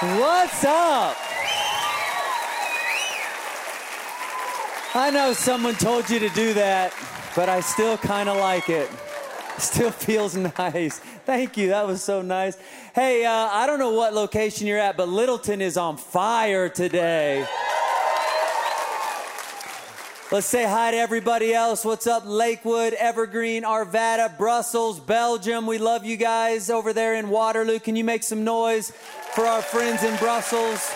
What's up? I know someone told you to do that, but I still kind of like it. Still feels nice. Thank you. That was so nice. Hey, uh, I don't know what location you're at, but Littleton is on fire today. Let's say hi to everybody else. What's up, Lakewood, Evergreen, Arvada, Brussels, Belgium? We love you guys over there in Waterloo. Can you make some noise for our friends in Brussels?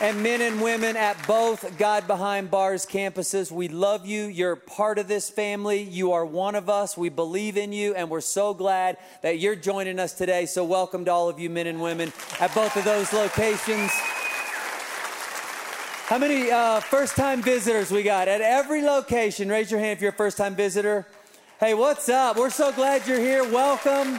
And men and women at both God Behind Bars campuses, we love you. You're part of this family. You are one of us. We believe in you, and we're so glad that you're joining us today. So, welcome to all of you men and women at both of those locations. How many uh, first time visitors we got at every location? Raise your hand if you're a first time visitor. Hey, what's up? We're so glad you're here. Welcome.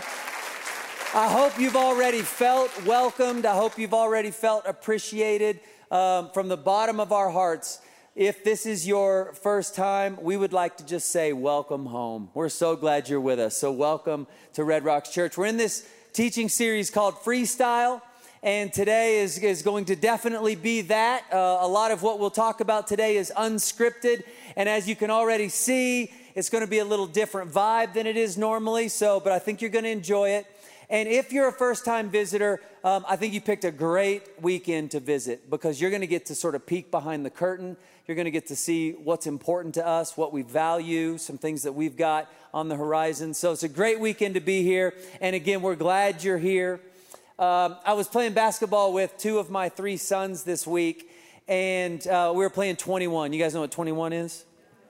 I hope you've already felt welcomed. I hope you've already felt appreciated um, from the bottom of our hearts. If this is your first time, we would like to just say, Welcome home. We're so glad you're with us. So, welcome to Red Rocks Church. We're in this teaching series called Freestyle and today is, is going to definitely be that. Uh, a lot of what we'll talk about today is unscripted, and as you can already see, it's going to be a little different vibe than it is normally. So, but I think you're going to enjoy it. And if you're a first time visitor, um, I think you picked a great weekend to visit because you're going to get to sort of peek behind the curtain. You're going to get to see what's important to us, what we value, some things that we've got on the horizon. So it's a great weekend to be here. And again, we're glad you're here. Um, I was playing basketball with two of my three sons this week, and uh, we were playing 21. You guys know what 21 is?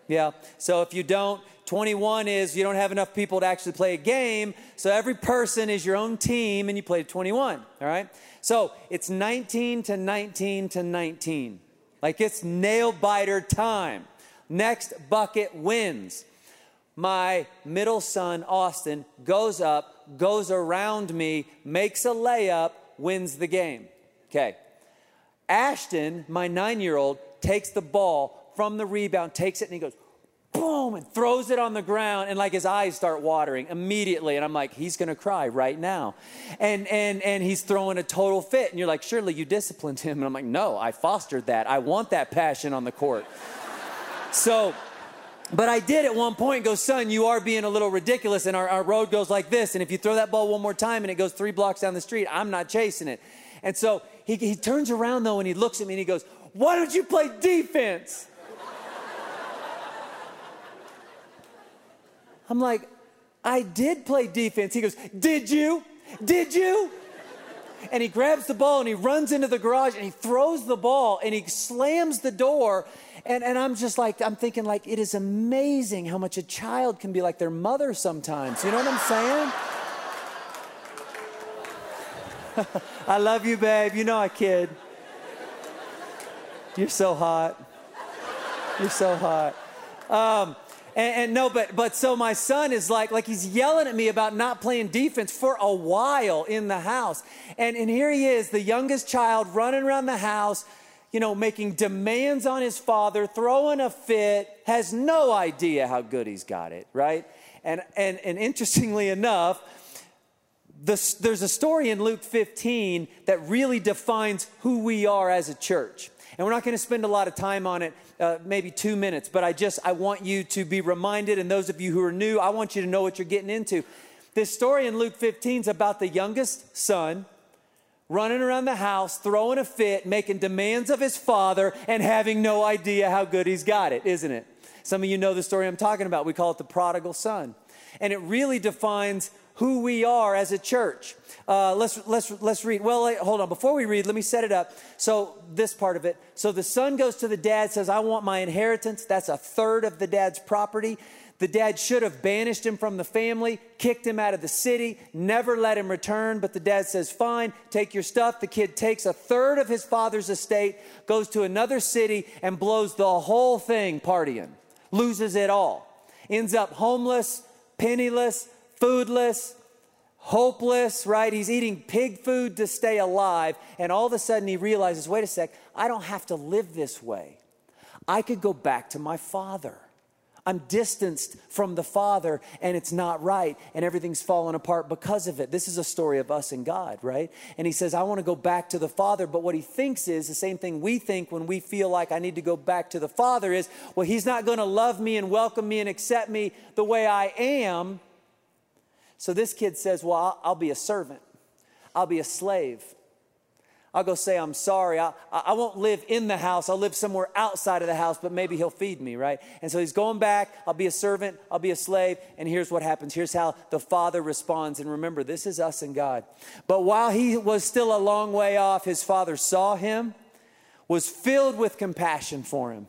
Yeah. So if you don't, 21 is you don't have enough people to actually play a game. So every person is your own team, and you play 21. All right. So it's 19 to 19 to 19. Like it's nail biter time. Next bucket wins. My middle son, Austin, goes up goes around me, makes a layup, wins the game. Okay. Ashton, my nine year old, takes the ball from the rebound, takes it, and he goes, boom, and throws it on the ground, and like his eyes start watering immediately. And I'm like, he's gonna cry right now. And and and he's throwing a total fit. And you're like, surely you disciplined him. And I'm like, no, I fostered that. I want that passion on the court. so but I did at one point go, son, you are being a little ridiculous, and our, our road goes like this. And if you throw that ball one more time and it goes three blocks down the street, I'm not chasing it. And so he, he turns around though and he looks at me and he goes, Why don't you play defense? I'm like, I did play defense. He goes, Did you? Did you? And he grabs the ball and he runs into the garage and he throws the ball and he slams the door and, and I'm just like, I'm thinking, like, it is amazing how much a child can be like their mother sometimes. You know what I'm saying? I love you, babe. You know I kid. You're so hot. You're so hot. Um, and, and, no, but but so my son is like like he's yelling at me about not playing defense for a while in the house. And and here he is, the youngest child running around the house you know, making demands on his father, throwing a fit, has no idea how good he's got it, right? And, and, and interestingly enough, this, there's a story in Luke 15 that really defines who we are as a church. And we're not going to spend a lot of time on it, uh, maybe two minutes, but I just, I want you to be reminded, and those of you who are new, I want you to know what you're getting into. This story in Luke 15 is about the youngest son running around the house, throwing a fit, making demands of his father, and having no idea how good he's got it, isn't it? Some of you know the story I'm talking about. We call it the prodigal son. And it really defines who we are as a church. Uh, let's, let's, let's read. Well, hold on. Before we read, let me set it up. So, this part of it. So, the son goes to the dad, says, I want my inheritance. That's a third of the dad's property. The dad should have banished him from the family, kicked him out of the city, never let him return. But the dad says, Fine, take your stuff. The kid takes a third of his father's estate, goes to another city, and blows the whole thing partying, loses it all. Ends up homeless, penniless, foodless, hopeless, right? He's eating pig food to stay alive. And all of a sudden he realizes wait a sec, I don't have to live this way. I could go back to my father. I'm distanced from the Father and it's not right and everything's fallen apart because of it. This is a story of us and God, right? And he says, I want to go back to the Father. But what he thinks is the same thing we think when we feel like I need to go back to the Father is, well, he's not going to love me and welcome me and accept me the way I am. So this kid says, Well, I'll, I'll be a servant, I'll be a slave. I'll go say, I'm sorry. I, I won't live in the house. I'll live somewhere outside of the house, but maybe he'll feed me, right? And so he's going back. I'll be a servant. I'll be a slave. And here's what happens. Here's how the father responds. And remember, this is us and God. But while he was still a long way off, his father saw him, was filled with compassion for him.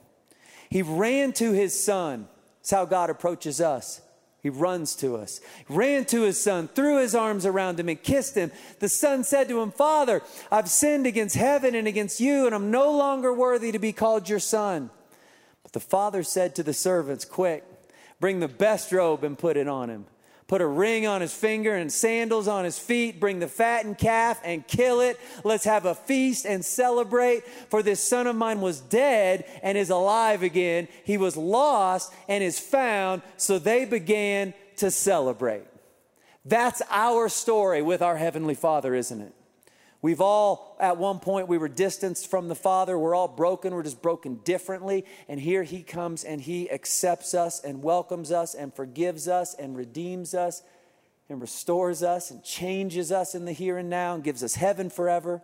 He ran to his son. That's how God approaches us. He runs to us, ran to his son, threw his arms around him, and kissed him. The son said to him, Father, I've sinned against heaven and against you, and I'm no longer worthy to be called your son. But the father said to the servants, Quick, bring the best robe and put it on him put a ring on his finger and sandals on his feet, bring the fattened calf and kill it. Let's have a feast and celebrate. For this son of mine was dead and is alive again. He was lost and is found. So they began to celebrate. That's our story with our Heavenly Father, isn't it? We've all, at one point, we were distanced from the Father. We're all broken. We're just broken differently. And here He comes and He accepts us and welcomes us and forgives us and redeems us and restores us and changes us in the here and now and gives us heaven forever.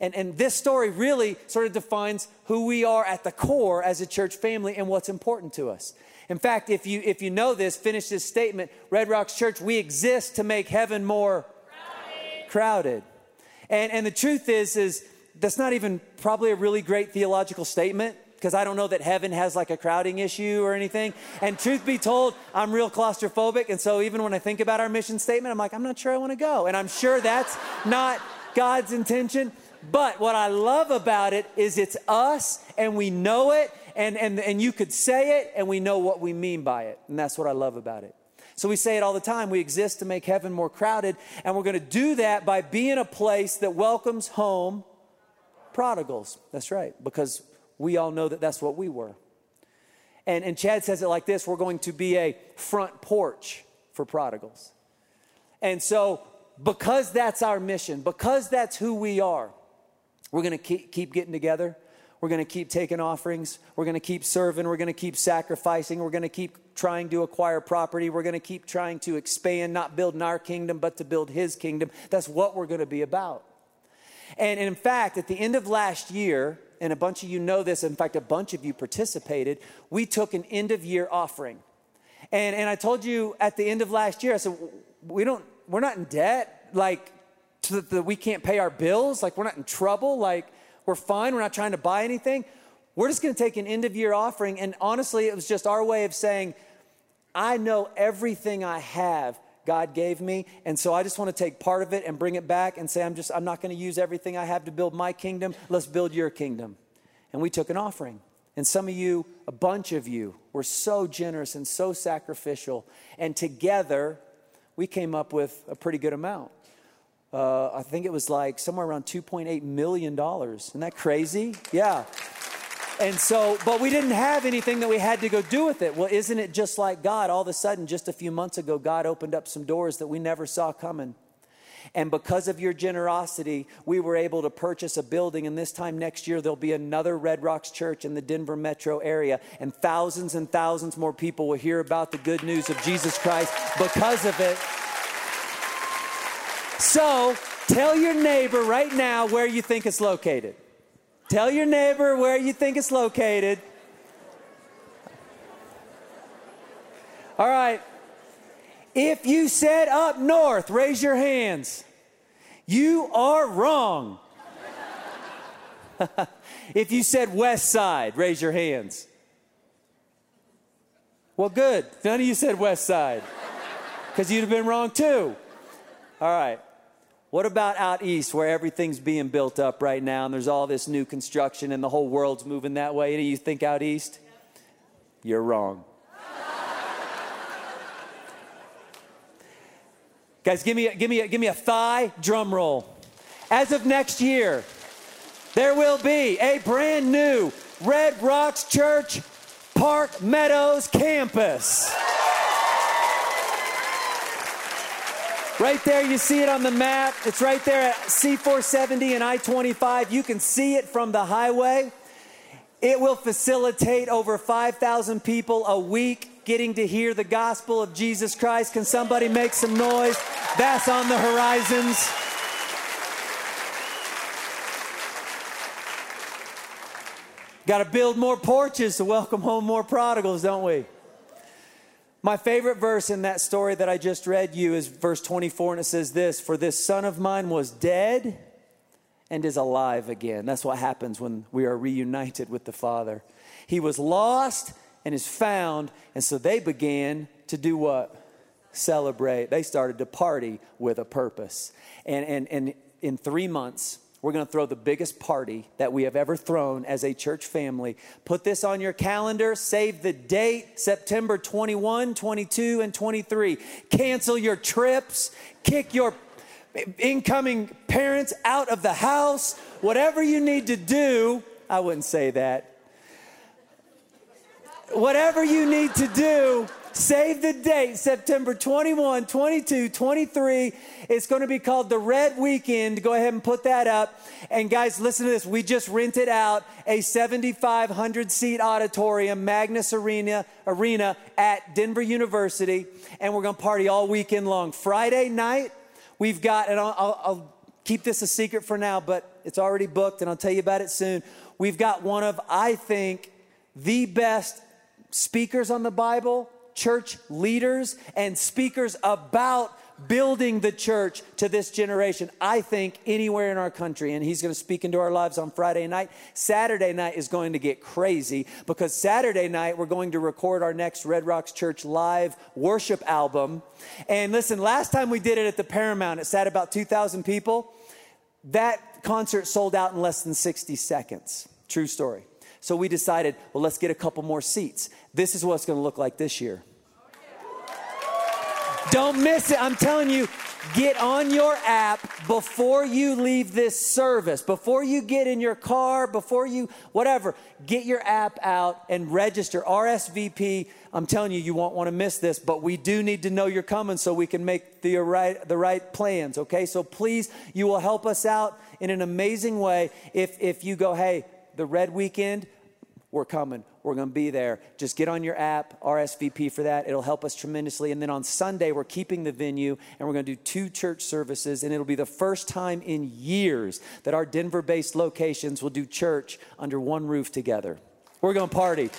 And, and this story really sort of defines who we are at the core as a church family and what's important to us. In fact, if you, if you know this, finish this statement Red Rocks Church, we exist to make heaven more crowded. crowded. And, and the truth is, is that's not even probably a really great theological statement because I don't know that heaven has like a crowding issue or anything. And truth be told, I'm real claustrophobic. And so even when I think about our mission statement, I'm like, I'm not sure I want to go. And I'm sure that's not God's intention. But what I love about it is it's us and we know it and, and, and you could say it and we know what we mean by it. And that's what I love about it. So we say it all the time. We exist to make heaven more crowded, and we're going to do that by being a place that welcomes home prodigals. That's right, because we all know that that's what we were. And, and Chad says it like this we're going to be a front porch for prodigals. And so, because that's our mission, because that's who we are, we're going to keep, keep getting together. We're going to keep taking offerings. We're going to keep serving. We're going to keep sacrificing. We're going to keep trying to acquire property. We're going to keep trying to expand, not building our kingdom, but to build His kingdom. That's what we're going to be about. And in fact, at the end of last year, and a bunch of you know this, in fact, a bunch of you participated, we took an end of year offering. And, and I told you at the end of last year, I said, we don't, we're not in debt, like, to the we can't pay our bills, like, we're not in trouble, like, we're fine. We're not trying to buy anything. We're just going to take an end of year offering. And honestly, it was just our way of saying, I know everything I have God gave me. And so I just want to take part of it and bring it back and say, I'm just, I'm not going to use everything I have to build my kingdom. Let's build your kingdom. And we took an offering. And some of you, a bunch of you, were so generous and so sacrificial. And together, we came up with a pretty good amount uh, I think it was like somewhere around $2.8 million. Isn't that crazy? Yeah. And so, but we didn't have anything that we had to go do with it. Well, isn't it just like God? All of a sudden, just a few months ago, God opened up some doors that we never saw coming. And because of your generosity, we were able to purchase a building. And this time next year, there'll be another Red Rocks church in the Denver metro area. And thousands and thousands more people will hear about the good news of Jesus Christ because of it. So tell your neighbor right now where you think it's located. Tell your neighbor where you think it's located. All right. If you said up north, raise your hands. You are wrong. if you said west side, raise your hands. Well, good. None of you said west side because you'd have been wrong too. All right. What about out east where everything's being built up right now and there's all this new construction and the whole world's moving that way? Do you think out east? You're wrong. Guys, give me, a, give, me a, give me a thigh drum roll. As of next year, there will be a brand new Red Rocks Church Park Meadows campus. Right there, you see it on the map. It's right there at C470 and I 25. You can see it from the highway. It will facilitate over 5,000 people a week getting to hear the gospel of Jesus Christ. Can somebody make some noise? That's on the horizons. Got to build more porches to welcome home more prodigals, don't we? My favorite verse in that story that I just read you is verse 24, and it says this For this son of mine was dead and is alive again. That's what happens when we are reunited with the Father. He was lost and is found, and so they began to do what? Celebrate. They started to party with a purpose. And, and, and in three months, we're going to throw the biggest party that we have ever thrown as a church family. Put this on your calendar. Save the date September 21, 22, and 23. Cancel your trips. Kick your incoming parents out of the house. Whatever you need to do. I wouldn't say that. Whatever you need to do Save the date, September 21, 22, 23. It's going to be called the Red Weekend. Go ahead and put that up. And guys, listen to this. We just rented out a 7,500 seat auditorium, Magness Arena, Arena at Denver University. And we're going to party all weekend long. Friday night, we've got, and I'll, I'll, I'll keep this a secret for now, but it's already booked and I'll tell you about it soon. We've got one of, I think, the best speakers on the Bible church leaders and speakers about building the church to this generation, I think, anywhere in our country. And he's going to speak into our lives on Friday night. Saturday night is going to get crazy because Saturday night we're going to record our next Red Rocks Church live worship album. And listen, last time we did it at the Paramount, it sat about 2,000 people. That concert sold out in less than 60 seconds. True story. So we decided, well, let's get a couple more seats. This is what it's going to look like this year. Don't miss it. I'm telling you, get on your app before you leave this service, before you get in your car, before you, whatever, get your app out and register. RSVP. I'm telling you, you won't want to miss this, but we do need to know you're coming so we can make the right, the right plans, okay? So please, you will help us out in an amazing way if, if you go, hey, the red weekend, we're coming. We're going to be there. Just get on your app, RSVP for that. It'll help us tremendously. And then on Sunday, we're keeping the venue and we're going to do two church services. And it'll be the first time in years that our Denver based locations will do church under one roof together. We're going to party.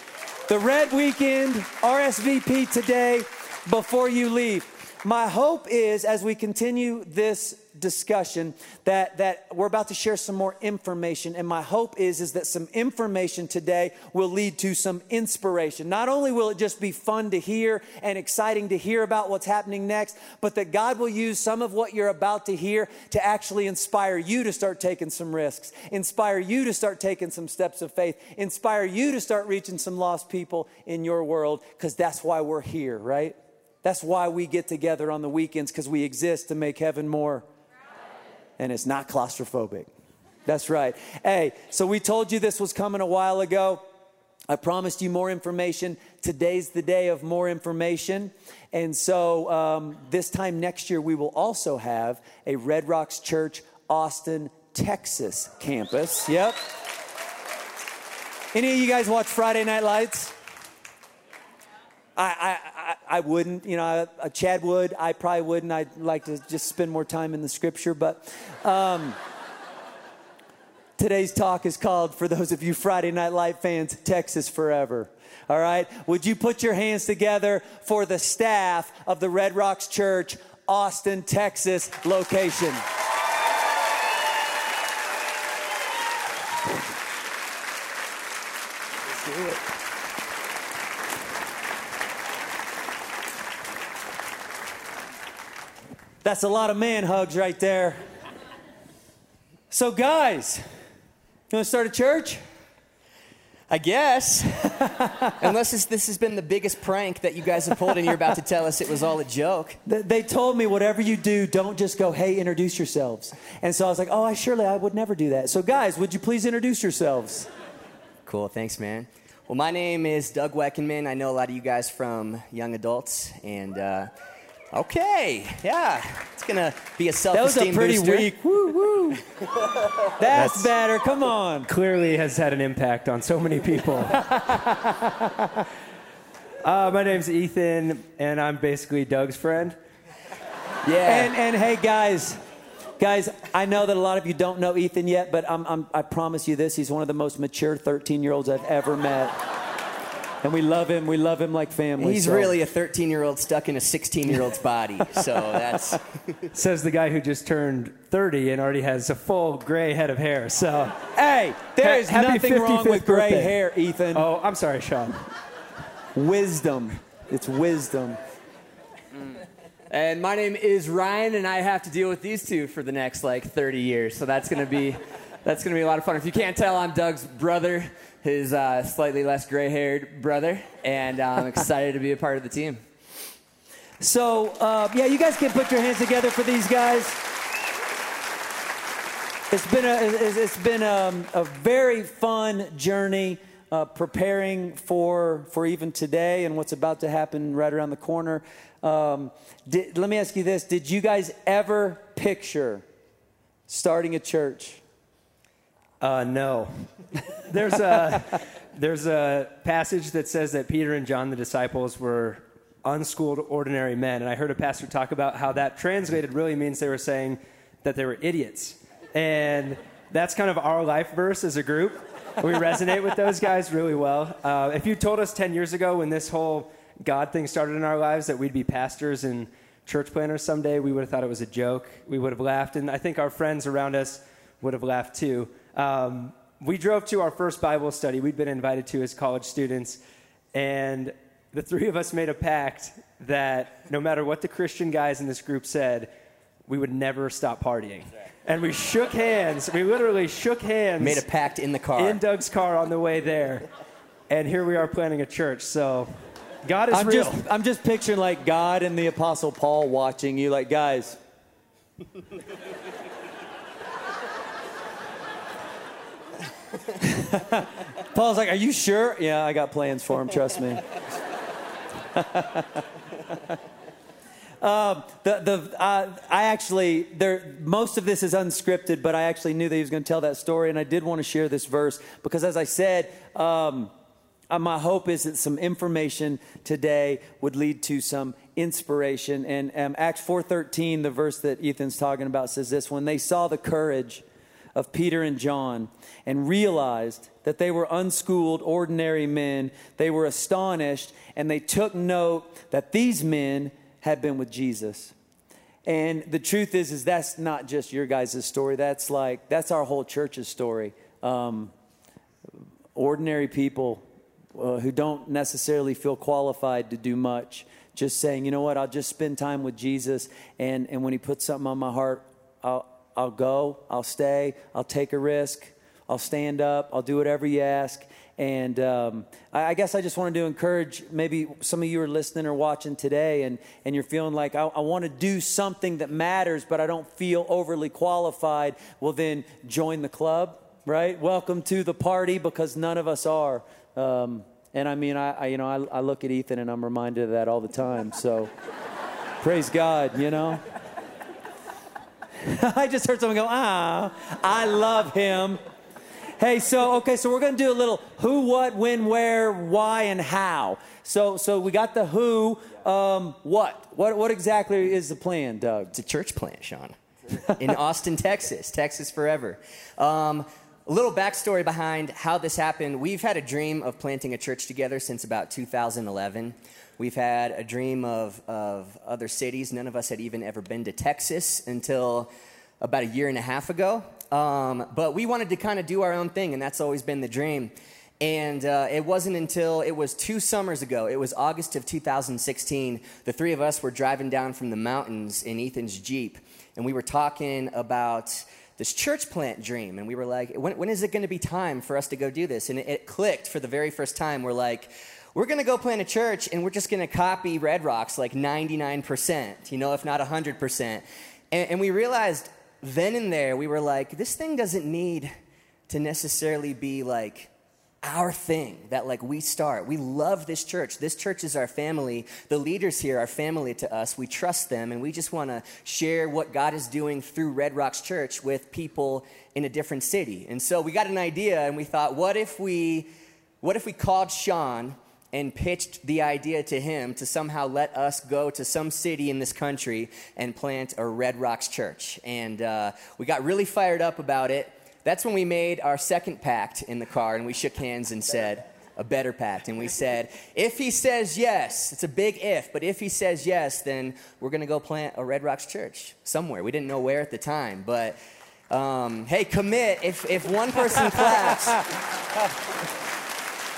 The Red Weekend, RSVP today before you leave. My hope is as we continue this discussion that, that we're about to share some more information. And my hope is, is that some information today will lead to some inspiration. Not only will it just be fun to hear and exciting to hear about what's happening next, but that God will use some of what you're about to hear to actually inspire you to start taking some risks, inspire you to start taking some steps of faith, inspire you to start reaching some lost people in your world, because that's why we're here, right? That's why we get together on the weekends because we exist to make heaven more and it's not claustrophobic. That's right. Hey, so we told you this was coming a while ago. I promised you more information. Today's the day of more information. And so um, this time next year, we will also have a Red Rocks Church, Austin, Texas campus. Yep. Any of you guys watch Friday Night Lights? I, I, I wouldn't, you know, a Chad would, I probably wouldn't. I'd like to just spend more time in the scripture. But um, today's talk is called, for those of you Friday Night Light fans, Texas Forever. All right? Would you put your hands together for the staff of the Red Rocks Church, Austin, Texas location? That's a lot of man hugs right there. So, guys, you want to start a church? I guess. Unless this has been the biggest prank that you guys have pulled and you're about to tell us it was all a joke. They told me, whatever you do, don't just go, hey, introduce yourselves. And so I was like, oh, I surely I would never do that. So, guys, would you please introduce yourselves? Cool. Thanks, man. Well, my name is Doug Weckenman. I know a lot of you guys from Young Adults, and uh, okay, yeah, it's gonna be a self-esteem That was a pretty booster. weak. Woo woo. That's, That's- better. Come on. clearly has had an impact on so many people. uh, my name's Ethan, and I'm basically Doug's friend. Yeah, And and hey guys, guys, I know that a lot of you don't know Ethan yet, but I'm, I'm, I promise you this: he's one of the most mature 13 year olds I've ever met, and we love him. We love him like family. he's so- really a 13-year-old stuck in a 16-year-old's body. So that's Says the guy who just turned 30 and already has a full gray head of hair. So, Hey, there Ha- is nothing wrong 55th with gray birthday. hair, Ethan. oh, I'm sorry, Shawn. Wisdom. It's wisdom. And my name is Ryan, and I have to deal with these two for the next like 30 years. So that's gonna be that's gonna be a lot of fun. If you can't tell, I'm Doug's brother, his uh, slightly less gray-haired brother, and uh, I'm excited to be a part of the team. So, uh, yeah, you guys can put your hands together for these guys. It's been a, it's it's been um, a very fun journey uh, preparing for, for even today and what's about to happen right around the corner. Um, did, let me ask you this Did you guys ever picture starting a church? Uh, no. there's a there's a passage that says that Peter and John the disciples were unschooled ordinary men, and I heard a pastor talk about how that translated really means they were saying that they were idiots, and that's kind of our life verse as a group. We resonate with those guys really well. Uh, if you told us 10 years ago when this whole God thing started in our lives that we'd be pastors and church planners someday, we would have thought it was a joke. We would have laughed, and I think our friends around us would have laughed too. Um, we drove to our first Bible study we'd been invited to as college students, and the three of us made a pact that no matter what the Christian guys in this group said, we would never stop partying. And we shook hands. We literally shook hands made a pact in the car. in Doug's car on the way there. And here we are planning a church. So God is I'm real. just, I'm just picturing like God and the Apostle Paul watching you, like, guys. Paul's like, Are you sure? Yeah, I got plans for him, trust me. um, the, the, uh, I actually, there, most of this is unscripted, but I actually knew that he was going to tell that story, and I did want to share this verse because, as I said, um, uh, my hope is that some information today would lead to some inspiration. And um, Acts 4:13, the verse that Ethan's talking about, says this: When they saw the courage of Peter and John and realized that they were unschooled, ordinary men, they were astonished, and they took note that these men had been with Jesus. And the truth is, is that's not just your guys' story. That's like that's our whole church's story. Um, ordinary people uh, who don't necessarily feel qualified to do much, just saying, you know what, I'll just spend time with Jesus, and, and when He puts something on my heart, I'll, I'll go, I'll stay, I'll take a risk, I'll stand up, I'll do whatever you ask. And um, I, I guess I just wanted to encourage maybe some of you are listening or watching today, and, and you're feeling like, I, I want to do something that matters, but I don't feel overly qualified. Well, then join the club right? Welcome to the party because none of us are. Um, and I mean, I, I you know, I, I look at Ethan and I'm reminded of that all the time. So praise God, you know. I just heard someone go, ah, I love him. Hey, so okay, so we're gonna do a little who, what, when, where, why, and how. So, so we got the who. Um, what? What? What exactly is the plan, Doug? It's a church plant, Shawn, in Austin, Texas. Texas forever. Um, a little backstory behind how this happened. We've had a dream of planting a church together since about 2011. We've had a dream of, of other cities. None of us had even ever been to Texas until about a year and a half ago. Um, but we wanted to kind of do our own thing, and that's always been the dream. And uh, it wasn't until it was two summers ago, it was August of 2016, the three of us were driving down from the mountains in Ethan's Jeep, and we were talking about this church plant dream. And we were like, when, when is it going to be time for us to go do this? And it, it clicked for the very first time. We're like, we're going to go plant a church, and we're just going to copy Red Rocks like 99%, you know, if not 100%. And, and we realized then and there, we were like, this thing doesn't need to necessarily be like our thing that like we start. We love this church. This church is our family. The leaders here are family to us. We trust them and we just want to share what God is doing through Red Rocks Church with people in a different city. And so we got an idea and we thought, what if we what if we called Shawn and pitched the idea to him to somehow let us go to some city in this country and plant a Red Rocks church? And uh, we got really fired up about it that's when we made our second pact in the car and we shook hands and said, a better pact. And we said, if he says yes, it's a big if, but if he says yes, then we're going to go plant a Red Rocks church somewhere. We didn't know where at the time, but um, hey, commit. If, if one person claps,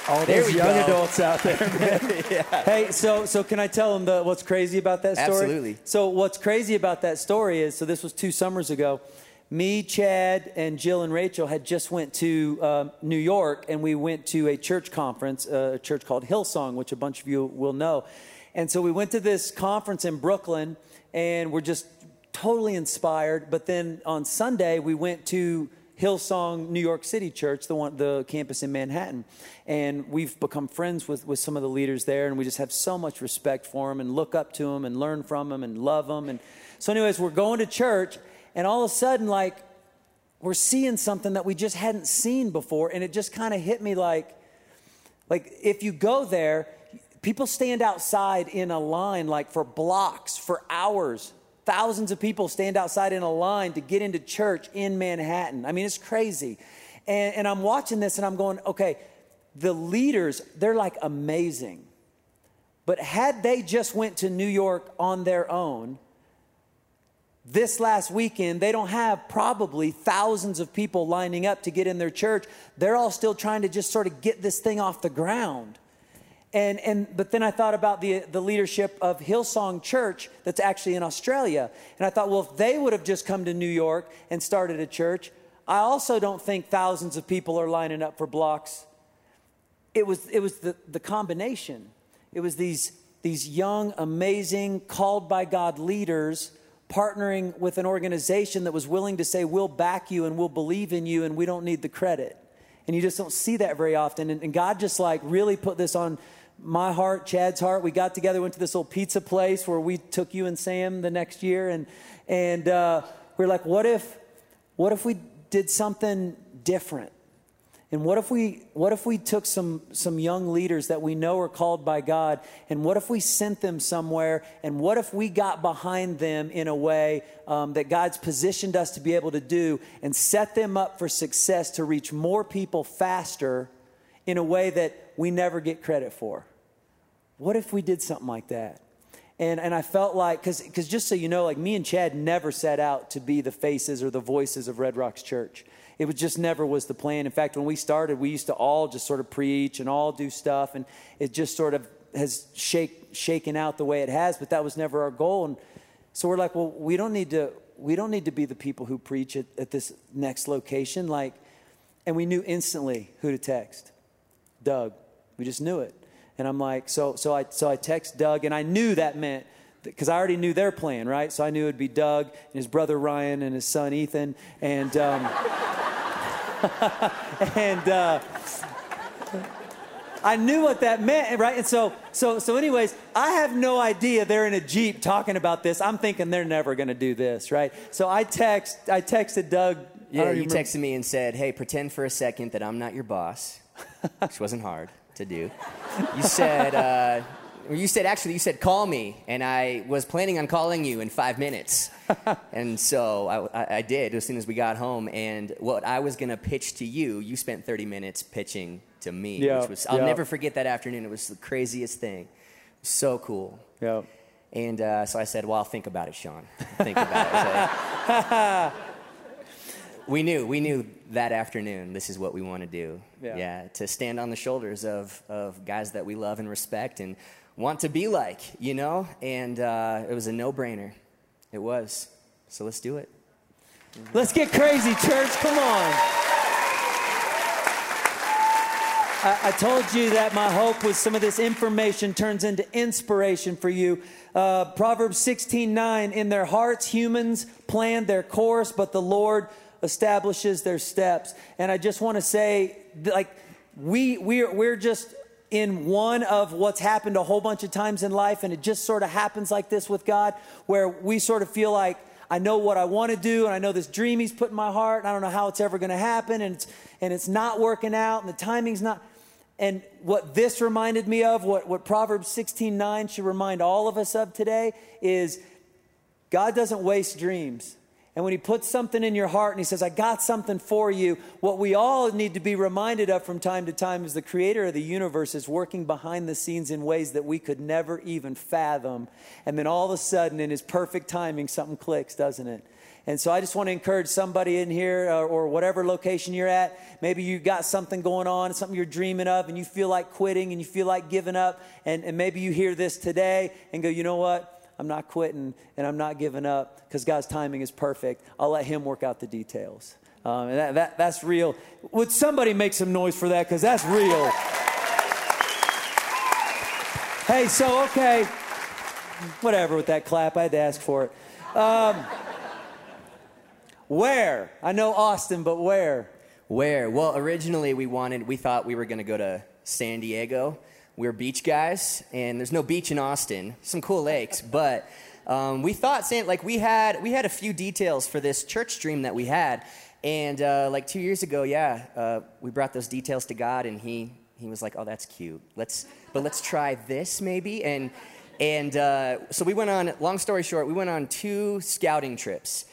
all There those we young go. adults out there. Hey, so so can I tell them the, what's crazy about that story? Absolutely. So what's crazy about that story is so this was two summers ago. Me, Chad, and Jill and Rachel had just went to um, New York, and we went to a church conference, uh, a church called Hillsong, which a bunch of you will know. And so we went to this conference in Brooklyn, and we're just totally inspired. But then on Sunday, we went to Hillsong New York City Church, the one, the campus in Manhattan, and we've become friends with with some of the leaders there, and we just have so much respect for them and look up to them and learn from them and love them. And so, anyways, we're going to church, and all of a sudden, like we're seeing something that we just hadn't seen before, and it just kind of hit me like, like if you go there, people stand outside in a line like for blocks, for hours. Thousands of people stand outside in a line to get into church in Manhattan. I mean, it's crazy. And, and I'm watching this and I'm going, okay, the leaders, they're like amazing. But had they just went to New York on their own, this last weekend, they don't have probably thousands of people lining up to get in their church. They're all still trying to just sort of get this thing off the ground. And, and but then I thought about the, the leadership of Hillsong Church that's actually in Australia. And I thought, well, if they would have just come to New York and started a church, I also don't think thousands of people are lining up for blocks. It was, it was the, the combination. It was these, these young, amazing, called by God leaders partnering with an organization that was willing to say, we'll back you and we'll believe in you and we don't need the credit. And you just don't see that very often. And, and God just like really put this on my heart, Chad's heart. We got together, went to this old pizza place where we took you and Sam the next year. And, and uh, we are like, what if, what if we did something different? And what if we what if we took some some young leaders that we know are called by God and what if we sent them somewhere and what if we got behind them in a way um, that God's positioned us to be able to do and set them up for success to reach more people faster in a way that we never get credit for? What if we did something like that? And, and I felt like, because just so you know, like me and Chad never set out to be the faces or the voices of Red Rocks Church. It was just never was the plan. In fact, when we started, we used to all just sort of preach and all do stuff, and it just sort of has shake, shaken out the way it has. But that was never our goal. And so we're like, well, we don't need to. We don't need to be the people who preach at, at this next location. Like, and we knew instantly who to text. Doug. We just knew it. And I'm like, so so I so I text Doug, and I knew that meant because I already knew their plan, right? So I knew it'd be Doug and his brother Ryan and his son Ethan, and um, and uh, I knew what that meant, right? And so, so, so, anyways, I have no idea they're in a jeep talking about this. I'm thinking they're never going to do this, right? So I text, I texted Doug. Yeah, you even texted me and said, "Hey, pretend for a second that I'm not your boss," which wasn't hard to do. You said, uh, you said actually, you said call me, and I was planning on calling you in five minutes, and so I, I, did as soon as we got home. And what I was gonna pitch to you, you spent 30 minutes pitching to me, Yeah, which was I'll yeah. never forget that afternoon. It was the craziest thing, so cool. Yeah. And uh, so I said, Well, I'll think about it, Shawn. Think about it. We knew, we knew that afternoon this is what we want to do. Yeah. to stand on the shoulders of, of guys that we love and respect and want to be like, you know? And uh, it was a no brainer. It was. So let's do it. Let's get crazy, church. Come on. I, I told you that my hope was some of this information turns into inspiration for you. Uh, Proverbs 16 9, in their hearts, humans plan their course, but the Lord establishes their steps. And I just want to say, like, we, we're, we're just in one of what's happened a whole bunch of times in life, and it just sort of happens like this with God, where we sort of feel like, I know what I want to do, and I know this dream He's put in my heart, and I don't know how it's ever going to happen, and it's, and it's not working out, and the timing's not. And what this reminded me of, what, what Proverbs 16 9 should remind all of us of today, is God doesn't waste dreams. And when he puts something in your heart and he says, I got something for you, what we all need to be reminded of from time to time is the creator of the universe is working behind the scenes in ways that we could never even fathom. And then all of a sudden, in his perfect timing, something clicks, doesn't it? And so I just want to encourage somebody in here or, or whatever location you're at. Maybe you got something going on, something you're dreaming of, and you feel like quitting and you feel like giving up. And, and maybe you hear this today and go, you know what? I'm not quitting and I'm not giving up because God's timing is perfect. I'll let Him work out the details. Um, and that, that, that's real. Would somebody make some noise for that? Because that's real. hey, so, okay. Whatever with that clap, I had to ask for it. Um, where? I know Austin, but where? Where? Well, originally we wanted, we thought we were going to go to San Diego we're beach guys, and there's no beach in Austin. Some cool lakes, but um, we thought, like we had, we had a few details for this church dream that we had, and uh, like two years ago, yeah, uh, we brought those details to God, and he he was like, "Oh, that's cute. Let's, but let's try this maybe." And and uh, so we went on. Long story short, we went on two scouting trips.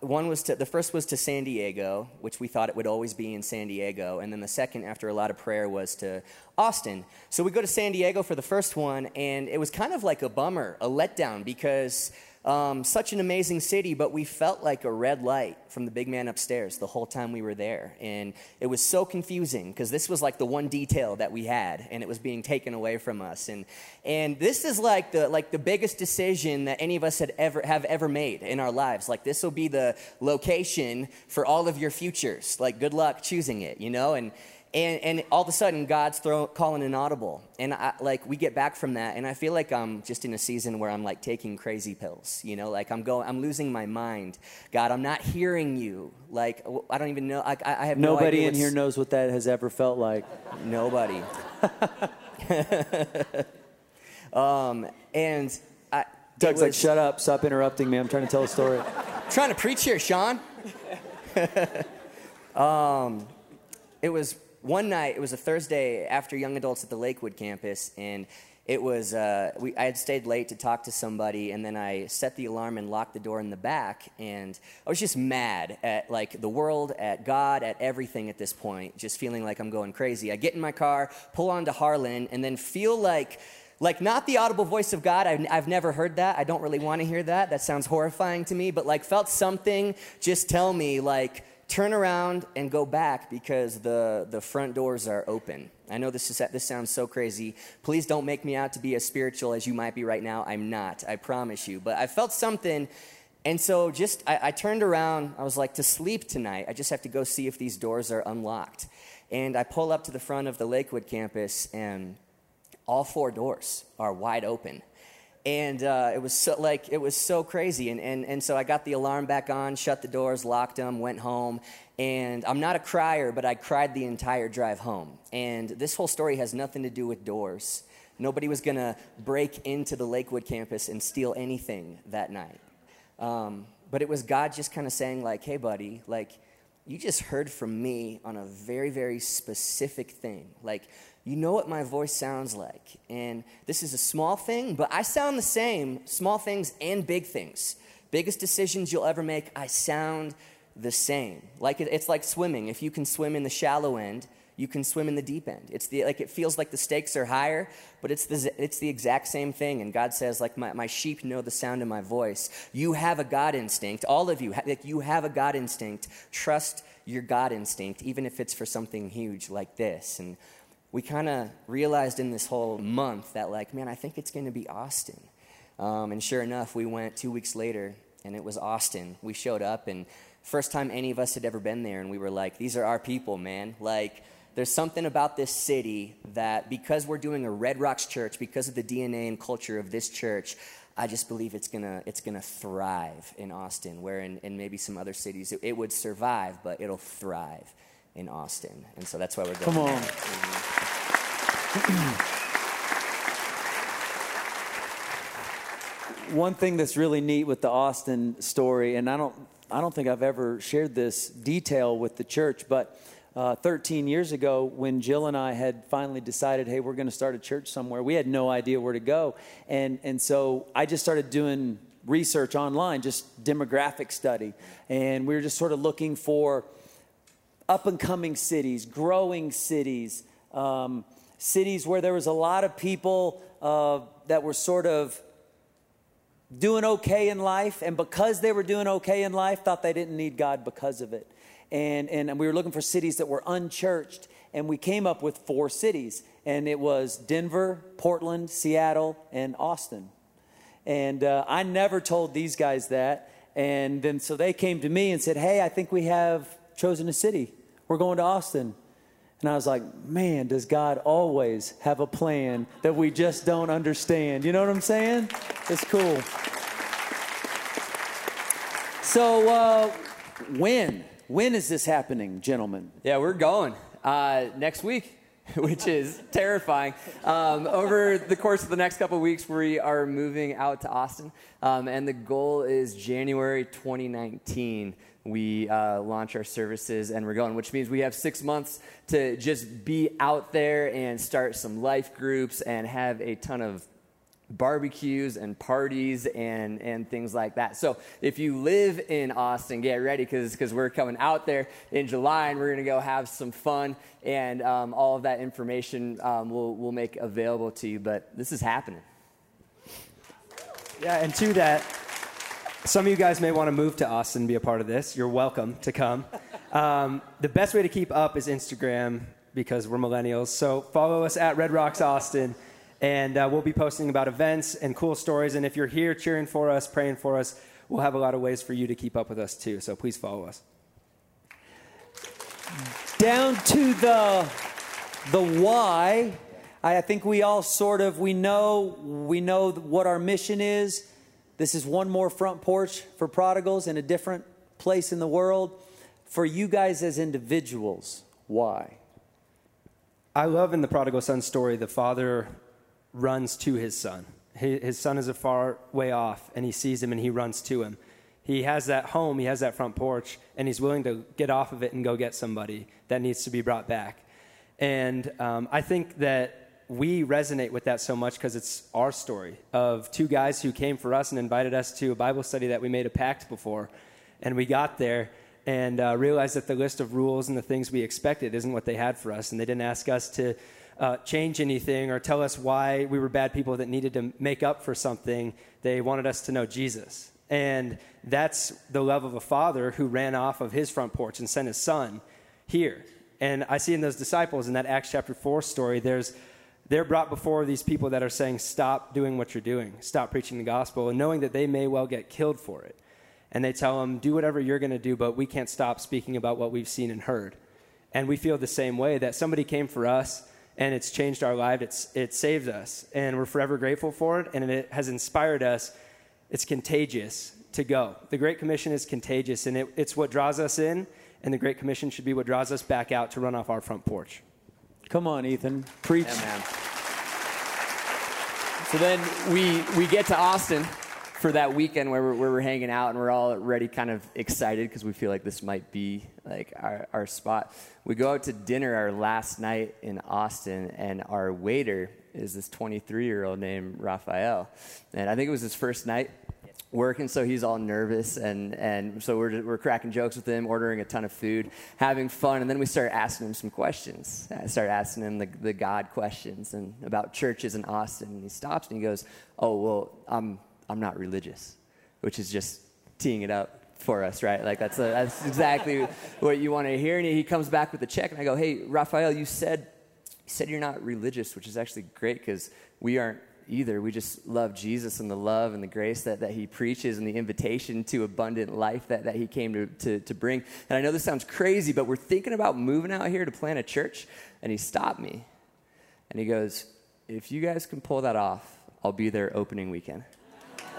One was to, the first was to San Diego, which we thought it would always be in San Diego. And then the second, after a lot of prayer, was to Austin. So we go to San Diego for the first one, and it was kind of like a bummer, a letdown, because um, such an amazing city, but we felt like a red light from the big man upstairs the whole time we were there. And it was so confusing because this was like the one detail that we had, and it was being taken away from us. And, and this is like the, like the biggest decision that any of us had ever, have ever made in our lives. Like, this will be the location for all of your futures. Like, good luck choosing it, you know? And, and, and all of a sudden god's throw, calling an audible. And I, like we get back from that and i feel like i'm just in a season where i'm like taking crazy pills you know? Like i'm going i'm losing my mind. God i'm not hearing you. Like i don't even know i, I have nobody no in here knows what that has ever felt like. Nobody. Um, and I, doug's was, like shut up. Stop interrupting me. I'm trying to tell a story. I'm trying to preach here Shawn. Um, it was one night, it was a Thursday after Young Adults at the Lakewood campus, and it was, uh, we, I had stayed late to talk to somebody, and then I set the alarm and locked the door in the back, and I was just mad at, like, the world, at God, at everything at this point, just feeling like I'm going crazy. I get in my car, pull onto Harlan, and then feel like, like not the audible voice of god. I've, I've never heard that. I don't really want to hear that. That sounds horrifying to me but like felt something just tell me like turn around and go back because the, the front doors are open. I know this, is, this sounds so crazy. Please don't make me out to be as spiritual as you might be right now. I'm not, I promise you. But I felt something, and so just I, I turned around. I was like, to sleep tonight, I just have to go see if these doors are unlocked. And I pull up to the front of the Lakewood campus, and all four doors are wide open and uh, it was so like it was so crazy. And, and, and so i got the alarm back on shut the doors locked them went home. And i'm not a crier but i cried the entire drive home. And this whole story has nothing to do with doors. Nobody was going to break into the lakewood campus and steal anything that night. Um, but it was god just kind of saying like hey buddy like you just heard from me on a very very specific thing. Like you know what my voice sounds like. And this is a small thing, but I sound the same, small things and big things. Biggest decisions you'll ever make, I sound the same. Like it's like swimming. If you can swim in the shallow end, you can swim in the deep end. It's the, like it feels like the stakes are higher, but it's the, it's the exact same thing. And God says, like, my, my sheep know the sound of my voice. You have a God instinct. All of you, like, you have a God instinct. Trust your God instinct, even if it's for something huge like this. And we kind of realized in this whole month that, like, man, I think it's going to be Austin. Um, and sure enough, we went two weeks later, and it was Austin. We showed up, and first time any of us had ever been there, and we were like, these are our people, man. Like, there's something about this city that because we're doing a Red Rocks church, because of the DNA and culture of this church, I just believe it's gonna it's gonna thrive in Austin, where in, in maybe some other cities it, it would survive, but it'll thrive. in Austin. And so that's why we're going. Come on. One thing that's really neat with the Austin story, and I don't, I don't think I've ever shared this detail with the church, but uh, 13 years ago, when Jill and I had finally decided, hey, we're going to start a church somewhere, we had no idea where to go. And, and so I just started doing research online, just demographic study. And we were just sort of looking for up and coming cities, growing cities, um, cities where there was a lot of people uh, that were sort of doing okay in life, and because they were doing okay in life, thought they didn't need God because of it. And, and we were looking for cities that were unchurched, and we came up with four cities, and it was Denver, Portland, Seattle, and Austin. And uh, I never told these guys that. And then so they came to me and said, Hey, I think we have chosen a city. We're going to Austin. And I was like, man, does God always have a plan that we just don't understand? You know what I'm saying? It's cool. So, uh, when? When is this happening, gentlemen? Yeah, we're going uh, next week, which is terrifying. Um, over the course of the next couple weeks, we are moving out to Austin, um, and the goal is January 2019 we uh, launch our services and we're going, which means we have six months to just be out there and start some life groups and have a ton of barbecues and parties and, and things like that. So if you live in Austin, get ready because we're coming out there in July and we're going to go have some fun and um, all of that information um, we'll, we'll make available to you. But this is happening. Yeah, and to that, some of you guys may want to move to Austin and be a part of this. You're welcome to come. Um, the best way to keep up is Instagram because we're millennials. So follow us at Red Rocks Austin, and uh, we'll be posting about events and cool stories. And if you're here cheering for us, praying for us, we'll have a lot of ways for you to keep up with us too. So please follow us. Down to the the why. I think we all sort of we know we know what our mission is this is one more front porch for prodigals in a different place in the world. For you guys as individuals, why? I love in the prodigal son story, the father runs to his son. His son is a far way off, and he sees him and he runs to him. He has that home, he has that front porch, and he's willing to get off of it and go get somebody that needs to be brought back. And um, I think that we resonate with that so much because it's our story of two guys who came for us and invited us to a Bible study that we made a pact before. And we got there and uh, realized that the list of rules and the things we expected isn't what they had for us. And they didn't ask us to uh, change anything or tell us why we were bad people that needed to make up for something. They wanted us to know Jesus. And that's the love of a father who ran off of his front porch and sent his son here. And I see in those disciples in that Acts chapter 4 story, there's they're brought before these people that are saying, Stop doing what you're doing, stop preaching the gospel, and knowing that they may well get killed for it. And they tell them, Do whatever you're going to do, but we can't stop speaking about what we've seen and heard. And we feel the same way that somebody came for us and it's changed our life, it's, it saved us, and we're forever grateful for it, and it has inspired us. It's contagious to go. The Great Commission is contagious, and it, it's what draws us in, and the Great Commission should be what draws us back out to run off our front porch. Come on, Ethan. Preach. Yeah, so then we, we get to Austin for that weekend where we're, where we're hanging out and we're all already kind of excited because we feel like this might be like our, our spot. We go out to dinner our last night in Austin, and our waiter is this 23 year old named Raphael. And I think it was his first night working, so he's all nervous, and, and so we're, we're cracking jokes with him, ordering a ton of food, having fun, and then we start asking him some questions. I start asking him the, the God questions and about churches in Austin, and he stops and he goes, "Oh well, I'm I'm not religious," which is just teeing it up for us, right? Like that's a, that's exactly what you want to hear. And he comes back with a check, and I go, "Hey, Raphael, you said." You said you're not religious, which is actually great because we aren't either. We just love Jesus and the love and the grace that, that he preaches and the invitation to abundant life that, that he came to, to, to bring. And I know this sounds crazy, but we're thinking about moving out here to plant a church. And he stopped me and he goes, If you guys can pull that off, I'll be there opening weekend.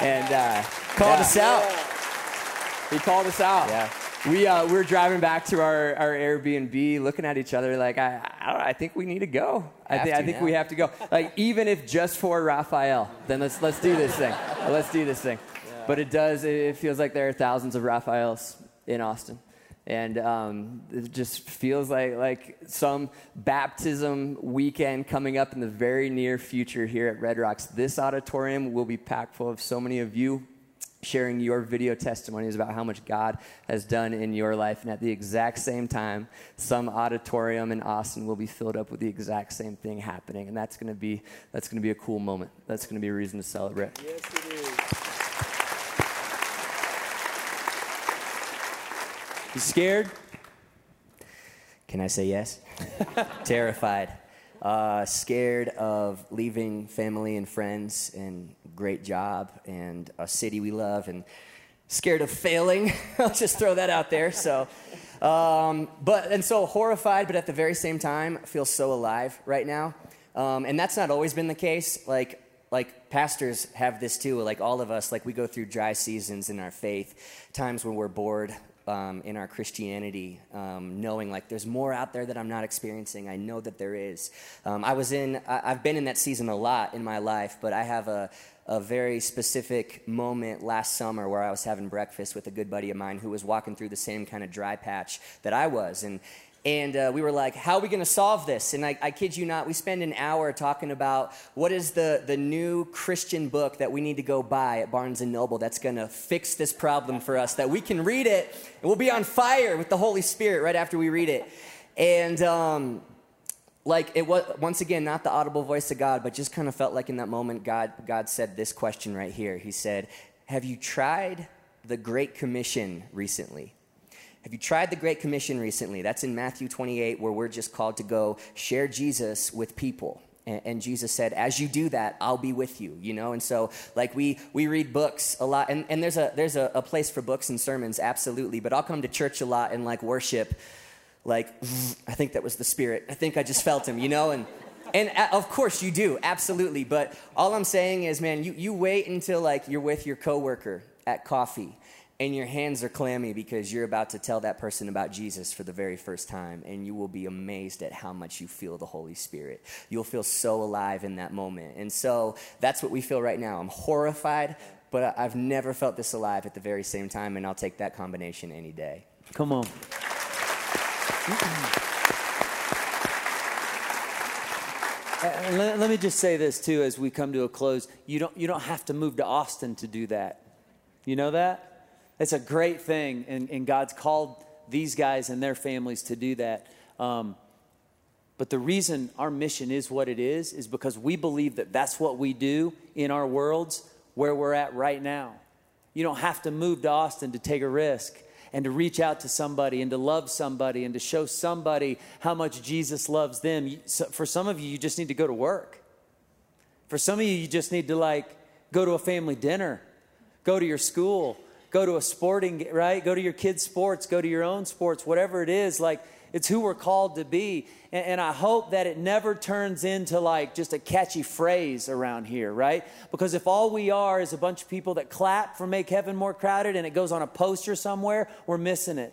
and uh, called yeah. us out. He called us out. Yeah. We uh, we're driving back to our, our Airbnb, looking at each other like I I, I think we need to go. I think I think we have to go. Like even if just for Raphael, then let's let's do this thing. let's do this thing. Yeah. But it does. It feels like there are thousands of Raphaels in Austin and um, it just feels like like some baptism weekend coming up in the very near future here at Red Rocks. This auditorium will be packed full of so many of you sharing your video testimonies about how much God has done in your life. And at the exact same time, some auditorium in Austin will be filled up with the exact same thing happening. And that's going to be that's going to be a cool moment. That's going to be a reason to celebrate. Yes, it is. You scared? Can I say yes? Terrified. Uh, scared of leaving family and friends and great job and a city we love and scared of failing. I'll just throw that out there. So, um, but and so horrified, but at the very same time, feel so alive right now. Um, and that's not always been the case. Like like pastors have this too. Like all of us, like we go through dry seasons in our faith, times when we're bored, um, in our Christianity, um, knowing like there's more out there that I'm not experiencing. I know that there is. Um, I was in, I, have been in that season a lot in my life, but I have a, a very specific moment last summer where I was having breakfast with a good buddy of mine who was walking through the same kind of dry patch that I was. And and uh, we were like, how are we going to solve this? And I, I, kid you not, we spend an hour talking about what is the, the new Christian book that we need to go buy at Barnes & Noble that's going to fix this problem for us, that we can read it and we'll be on fire with the Holy Spirit right after we read it. And um, like it was, once again, not the audible voice of God, but just kind of felt like in that moment, God, God said this question right here. He said, have you tried the Great Commission recently? Have you tried the Great Commission recently? That's in Matthew 28, where we're just called to go share Jesus with people. And, Jesus said, as you do that, I'll be with you, you know? And so, like, we, we read books a lot, and, and there's, a, there's a, a place for books and sermons, absolutely. But I'll come to church a lot and, like, worship, like, I think that was the Spirit. I think I just felt him, you know? And, and uh, of course you do, absolutely. But all I'm saying is, man, you, you wait until, like, you're with your coworker at coffee and your hands are clammy because you're about to tell that person about Jesus for the very first time, and you will be amazed at how much you feel the Holy Spirit. You'll feel so alive in that moment. And so that's what we feel right now. I'm horrified, but I've never felt this alive at the very same time, and I'll take that combination any day. Come on. Uh, let, let me just say this too as we come to a close. You don't, you don't have to move to Austin to do that. You know that? It's a great thing, and, and God's called these guys and their families to do that. Um, but the reason our mission is what it is is because we believe that that's what we do in our worlds where we're at right now. You don't have to move to Austin to take a risk and to reach out to somebody and to love somebody and to show somebody how much Jesus loves them. For some of you, you just need to go to work. For some of you, you just need to like go to a family dinner, go to your school, go to a sporting, right? Go to your kids' sports, go to your own sports, whatever it is. Like, it's who we're called to be. And, and, I hope that it never turns into like just a catchy phrase around here, right? Because if all we are is a bunch of people that clap for Make Heaven More Crowded and it goes on a poster somewhere, we're missing it.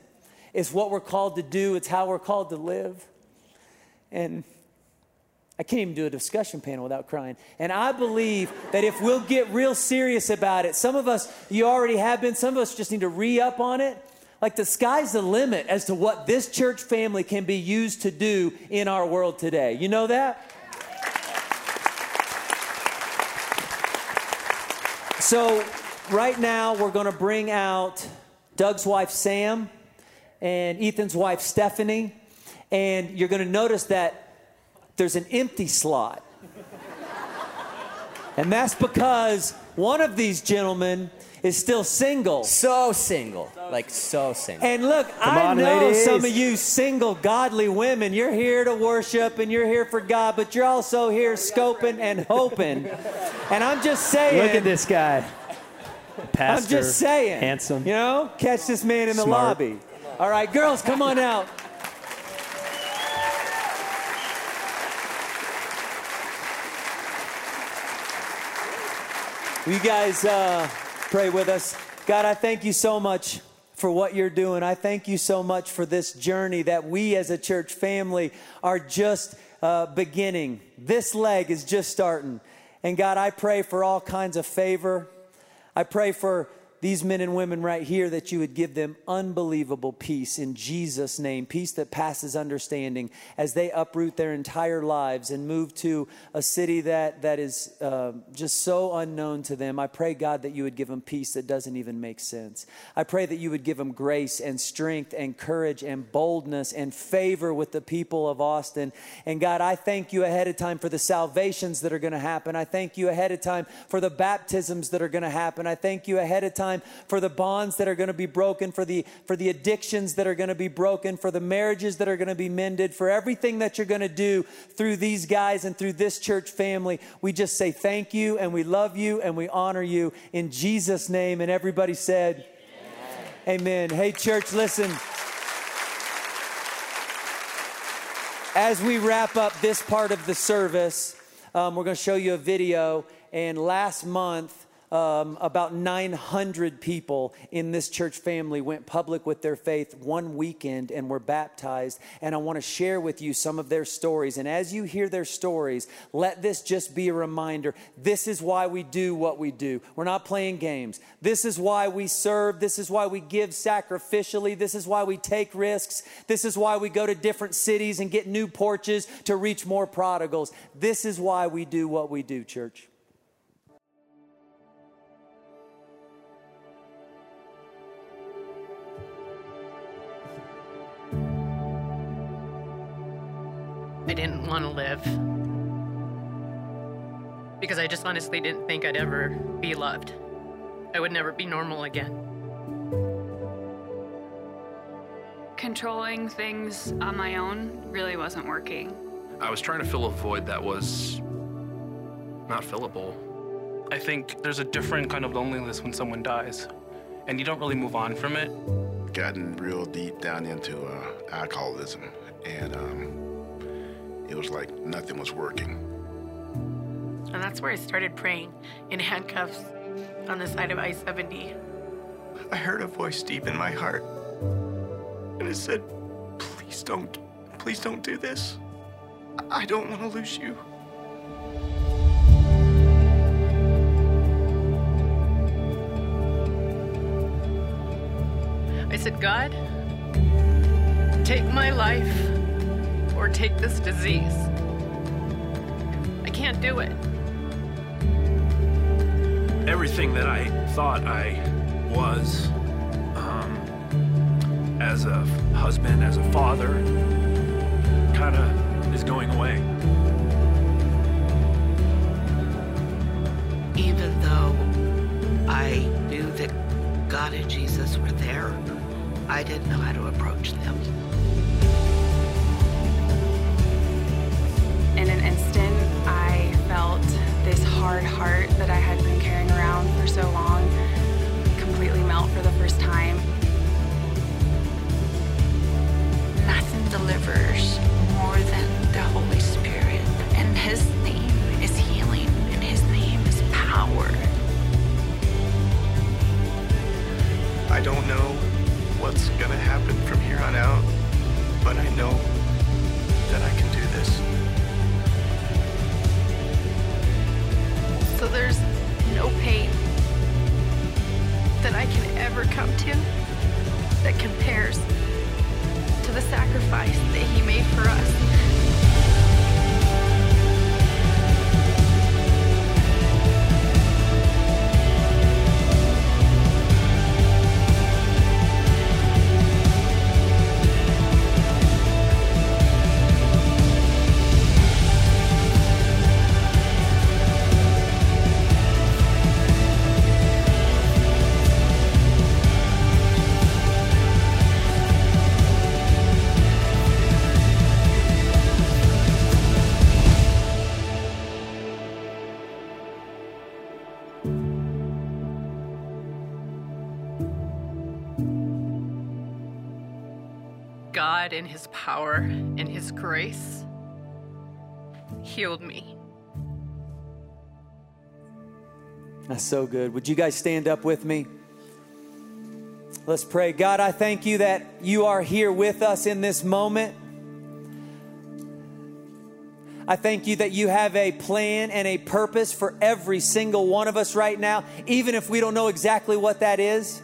It's what we're called to do, it's how we're called to live. And I can't even do a discussion panel without crying. And I believe that if we'll get real serious about it, some of us, you already have been, some of us just need to re up on it. Like the sky's the limit as to what this church family can be used to do in our world today. You know that? So, right now, we're going to bring out Doug's wife, Sam, and Ethan's wife, Stephanie. And you're going to notice that there's an empty slot. and that's because one of these gentlemen is still single. So single. Like so single. And look, Come I on, know ladies. some of you single, godly women, you're here to worship and you're here for God, but you're also here scoping and hoping. And I'm just saying. Look at this guy. Pastor, I'm just saying. Handsome. You know, catch this man in the Smart. lobby. All right, girls, come on out. Will you guys uh, pray with us? God, I thank you so much for what you're doing. I thank you so much for this journey that we as a church family are just uh, beginning. This leg is just starting. And God, I pray for all kinds of favor. I pray for these men and women right here that you would give them unbelievable peace in Jesus' name, peace that passes understanding as they uproot their entire lives and move to a city that, that is uh, just so unknown to them. I pray, God, that you would give them peace that doesn't even make sense. I pray that you would give them grace and strength and courage and boldness and favor with the people of Austin. And God, I thank you ahead of time for the salvations that are going to happen. I thank you ahead of time for the baptisms that are going to happen. I thank you ahead of time time for the bonds that are going to be broken, for the, for the addictions that are going to be broken, for the marriages that are going to be mended, for everything that you're going to do through these guys and through this church family. We just say thank you and we love you and we honor you in Jesus' name. And everybody said, Amen. Amen. Hey, church, listen. As we wrap up this part of the service, um, we're going to show you a video. And last month, um, about 900 people in this church family went public with their faith one weekend and were baptized. And I want to share with you some of their stories. And as you hear their stories, let this just be a reminder this is why we do what we do. We're not playing games. This is why we serve. This is why we give sacrificially. This is why we take risks. This is why we go to different cities and get new porches to reach more prodigals. This is why we do what we do, church. I didn't want to live because I just honestly didn't think I'd ever be loved. I would never be normal again. Controlling things on my own really wasn't working. I was trying to fill a void that was not fillable. I think there's a different kind of loneliness when someone dies, and you don't really move on from it. Gotten real deep down into uh, alcoholism, and um, it was like nothing was working. And that's where I started praying in handcuffs on the side of I 70. I heard a voice deep in my heart, and it said, Please don't, please don't do this. I don't want to lose you. I said, God, take my life or take this disease. I can't do it. Everything that I thought I was um, as a husband, as a father, kind of is going away. Even though I knew that God and Jesus were there, I didn't know how to approach them. Hard heart that I had been carrying around for so long completely melt for the first time. Nothing delivers more than the Holy Spirit, and His name is healing, and His name is power. I don't know what's gonna happen from here on out, ever come to that compares to the sacrifice that He made for us. In His power and His grace, healed me. That's so good. Would you guys stand up with me? Let's pray. God, I thank you that you are here with us in this moment. I thank you that you have a plan and a purpose for every single one of us right now, even if we don't know exactly what that is.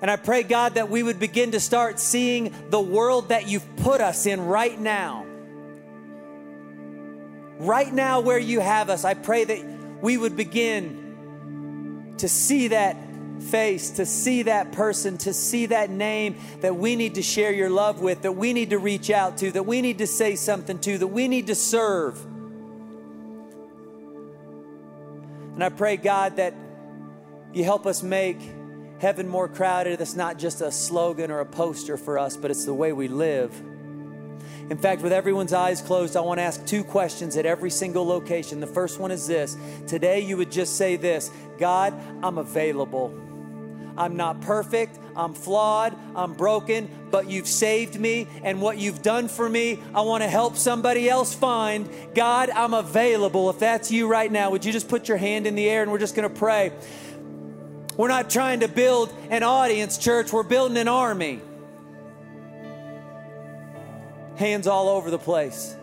And I pray, God, that we would begin to start seeing the world that you've put us in right now. Right now, where you have us, I pray that we would begin to see that face, to see that person, to see that name that we need to share your love with, that we need to reach out to, that we need to say something to, that we need to serve. And I pray, God, that you help us make heaven more crowded. That's not just a slogan or a poster for us, but it's the way we live. In fact, with everyone's eyes closed, I want to ask two questions at every single location. The first one is this Today, you would just say this God, I'm available. I'm not perfect. I'm flawed. I'm broken, but you've saved me. And what you've done for me, I want to help somebody else find. God, I'm available. If that's you right now, would you just put your hand in the air and we're just going to pray? We're not trying to build an audience, church. We're building an army. Hands all over the place.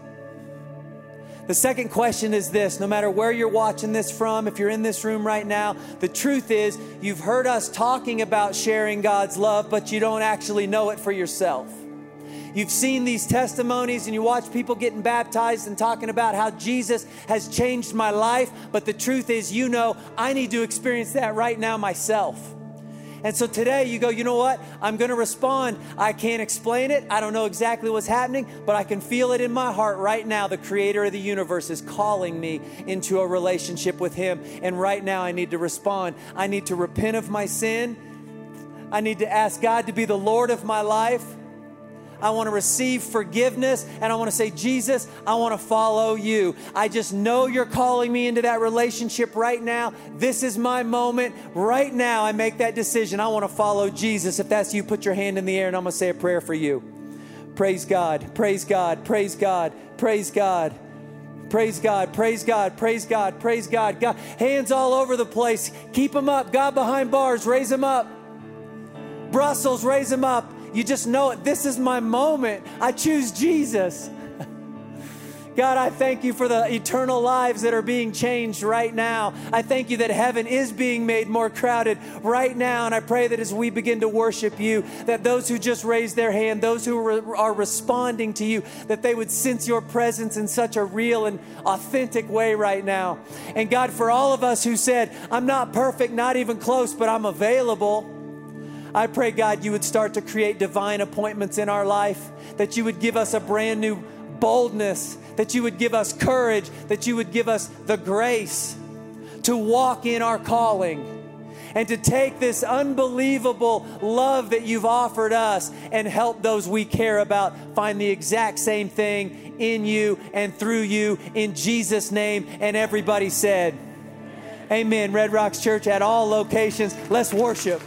The second question is this no matter where you're watching this from, if you're in this room right now, the truth is you've heard us talking about sharing God's love, but you don't actually know it for yourself. You've seen these testimonies and you watch people getting baptized and talking about how Jesus has changed my life, but the truth is, you know, I need to experience that right now myself. And so today you go, you know what? I'm going to respond. I can't explain it. I don't know exactly what's happening, but I can feel it in my heart right now. The creator of the universe is calling me into a relationship with him. And right now I need to respond. I need to repent of my sin. I need to ask God to be the Lord of my life. I want to receive forgiveness and I want to say, Jesus, I want to follow you. I just know you're calling me into that relationship right now. This is my moment. Right now, I make that decision. I want to follow Jesus. If that's you, put your hand in the air and I'm going to say a prayer for you. Praise God, praise God, praise God, praise God. Praise God, praise God, praise God, praise God. God, hands all over the place. Keep them up. God behind bars, raise them up. Brussels, raise them up. You just know it. This is my moment. I choose Jesus. God, I thank you for the eternal lives that are being changed right now. I thank you that heaven is being made more crowded right now. And I pray that as we begin to worship you, that those who just raised their hand, those who are responding to you, that they would sense your presence in such a real and authentic way right now. And God, for all of us who said, I'm not perfect, not even close, but I'm available. I pray, God, you would start to create divine appointments in our life, that you would give us a brand new boldness, that you would give us courage, that you would give us the grace to walk in our calling and to take this unbelievable love that you've offered us and help those we care about find the exact same thing in you and through you in Jesus' name. And everybody said, Amen. Red Rocks Church at all locations. Let's worship.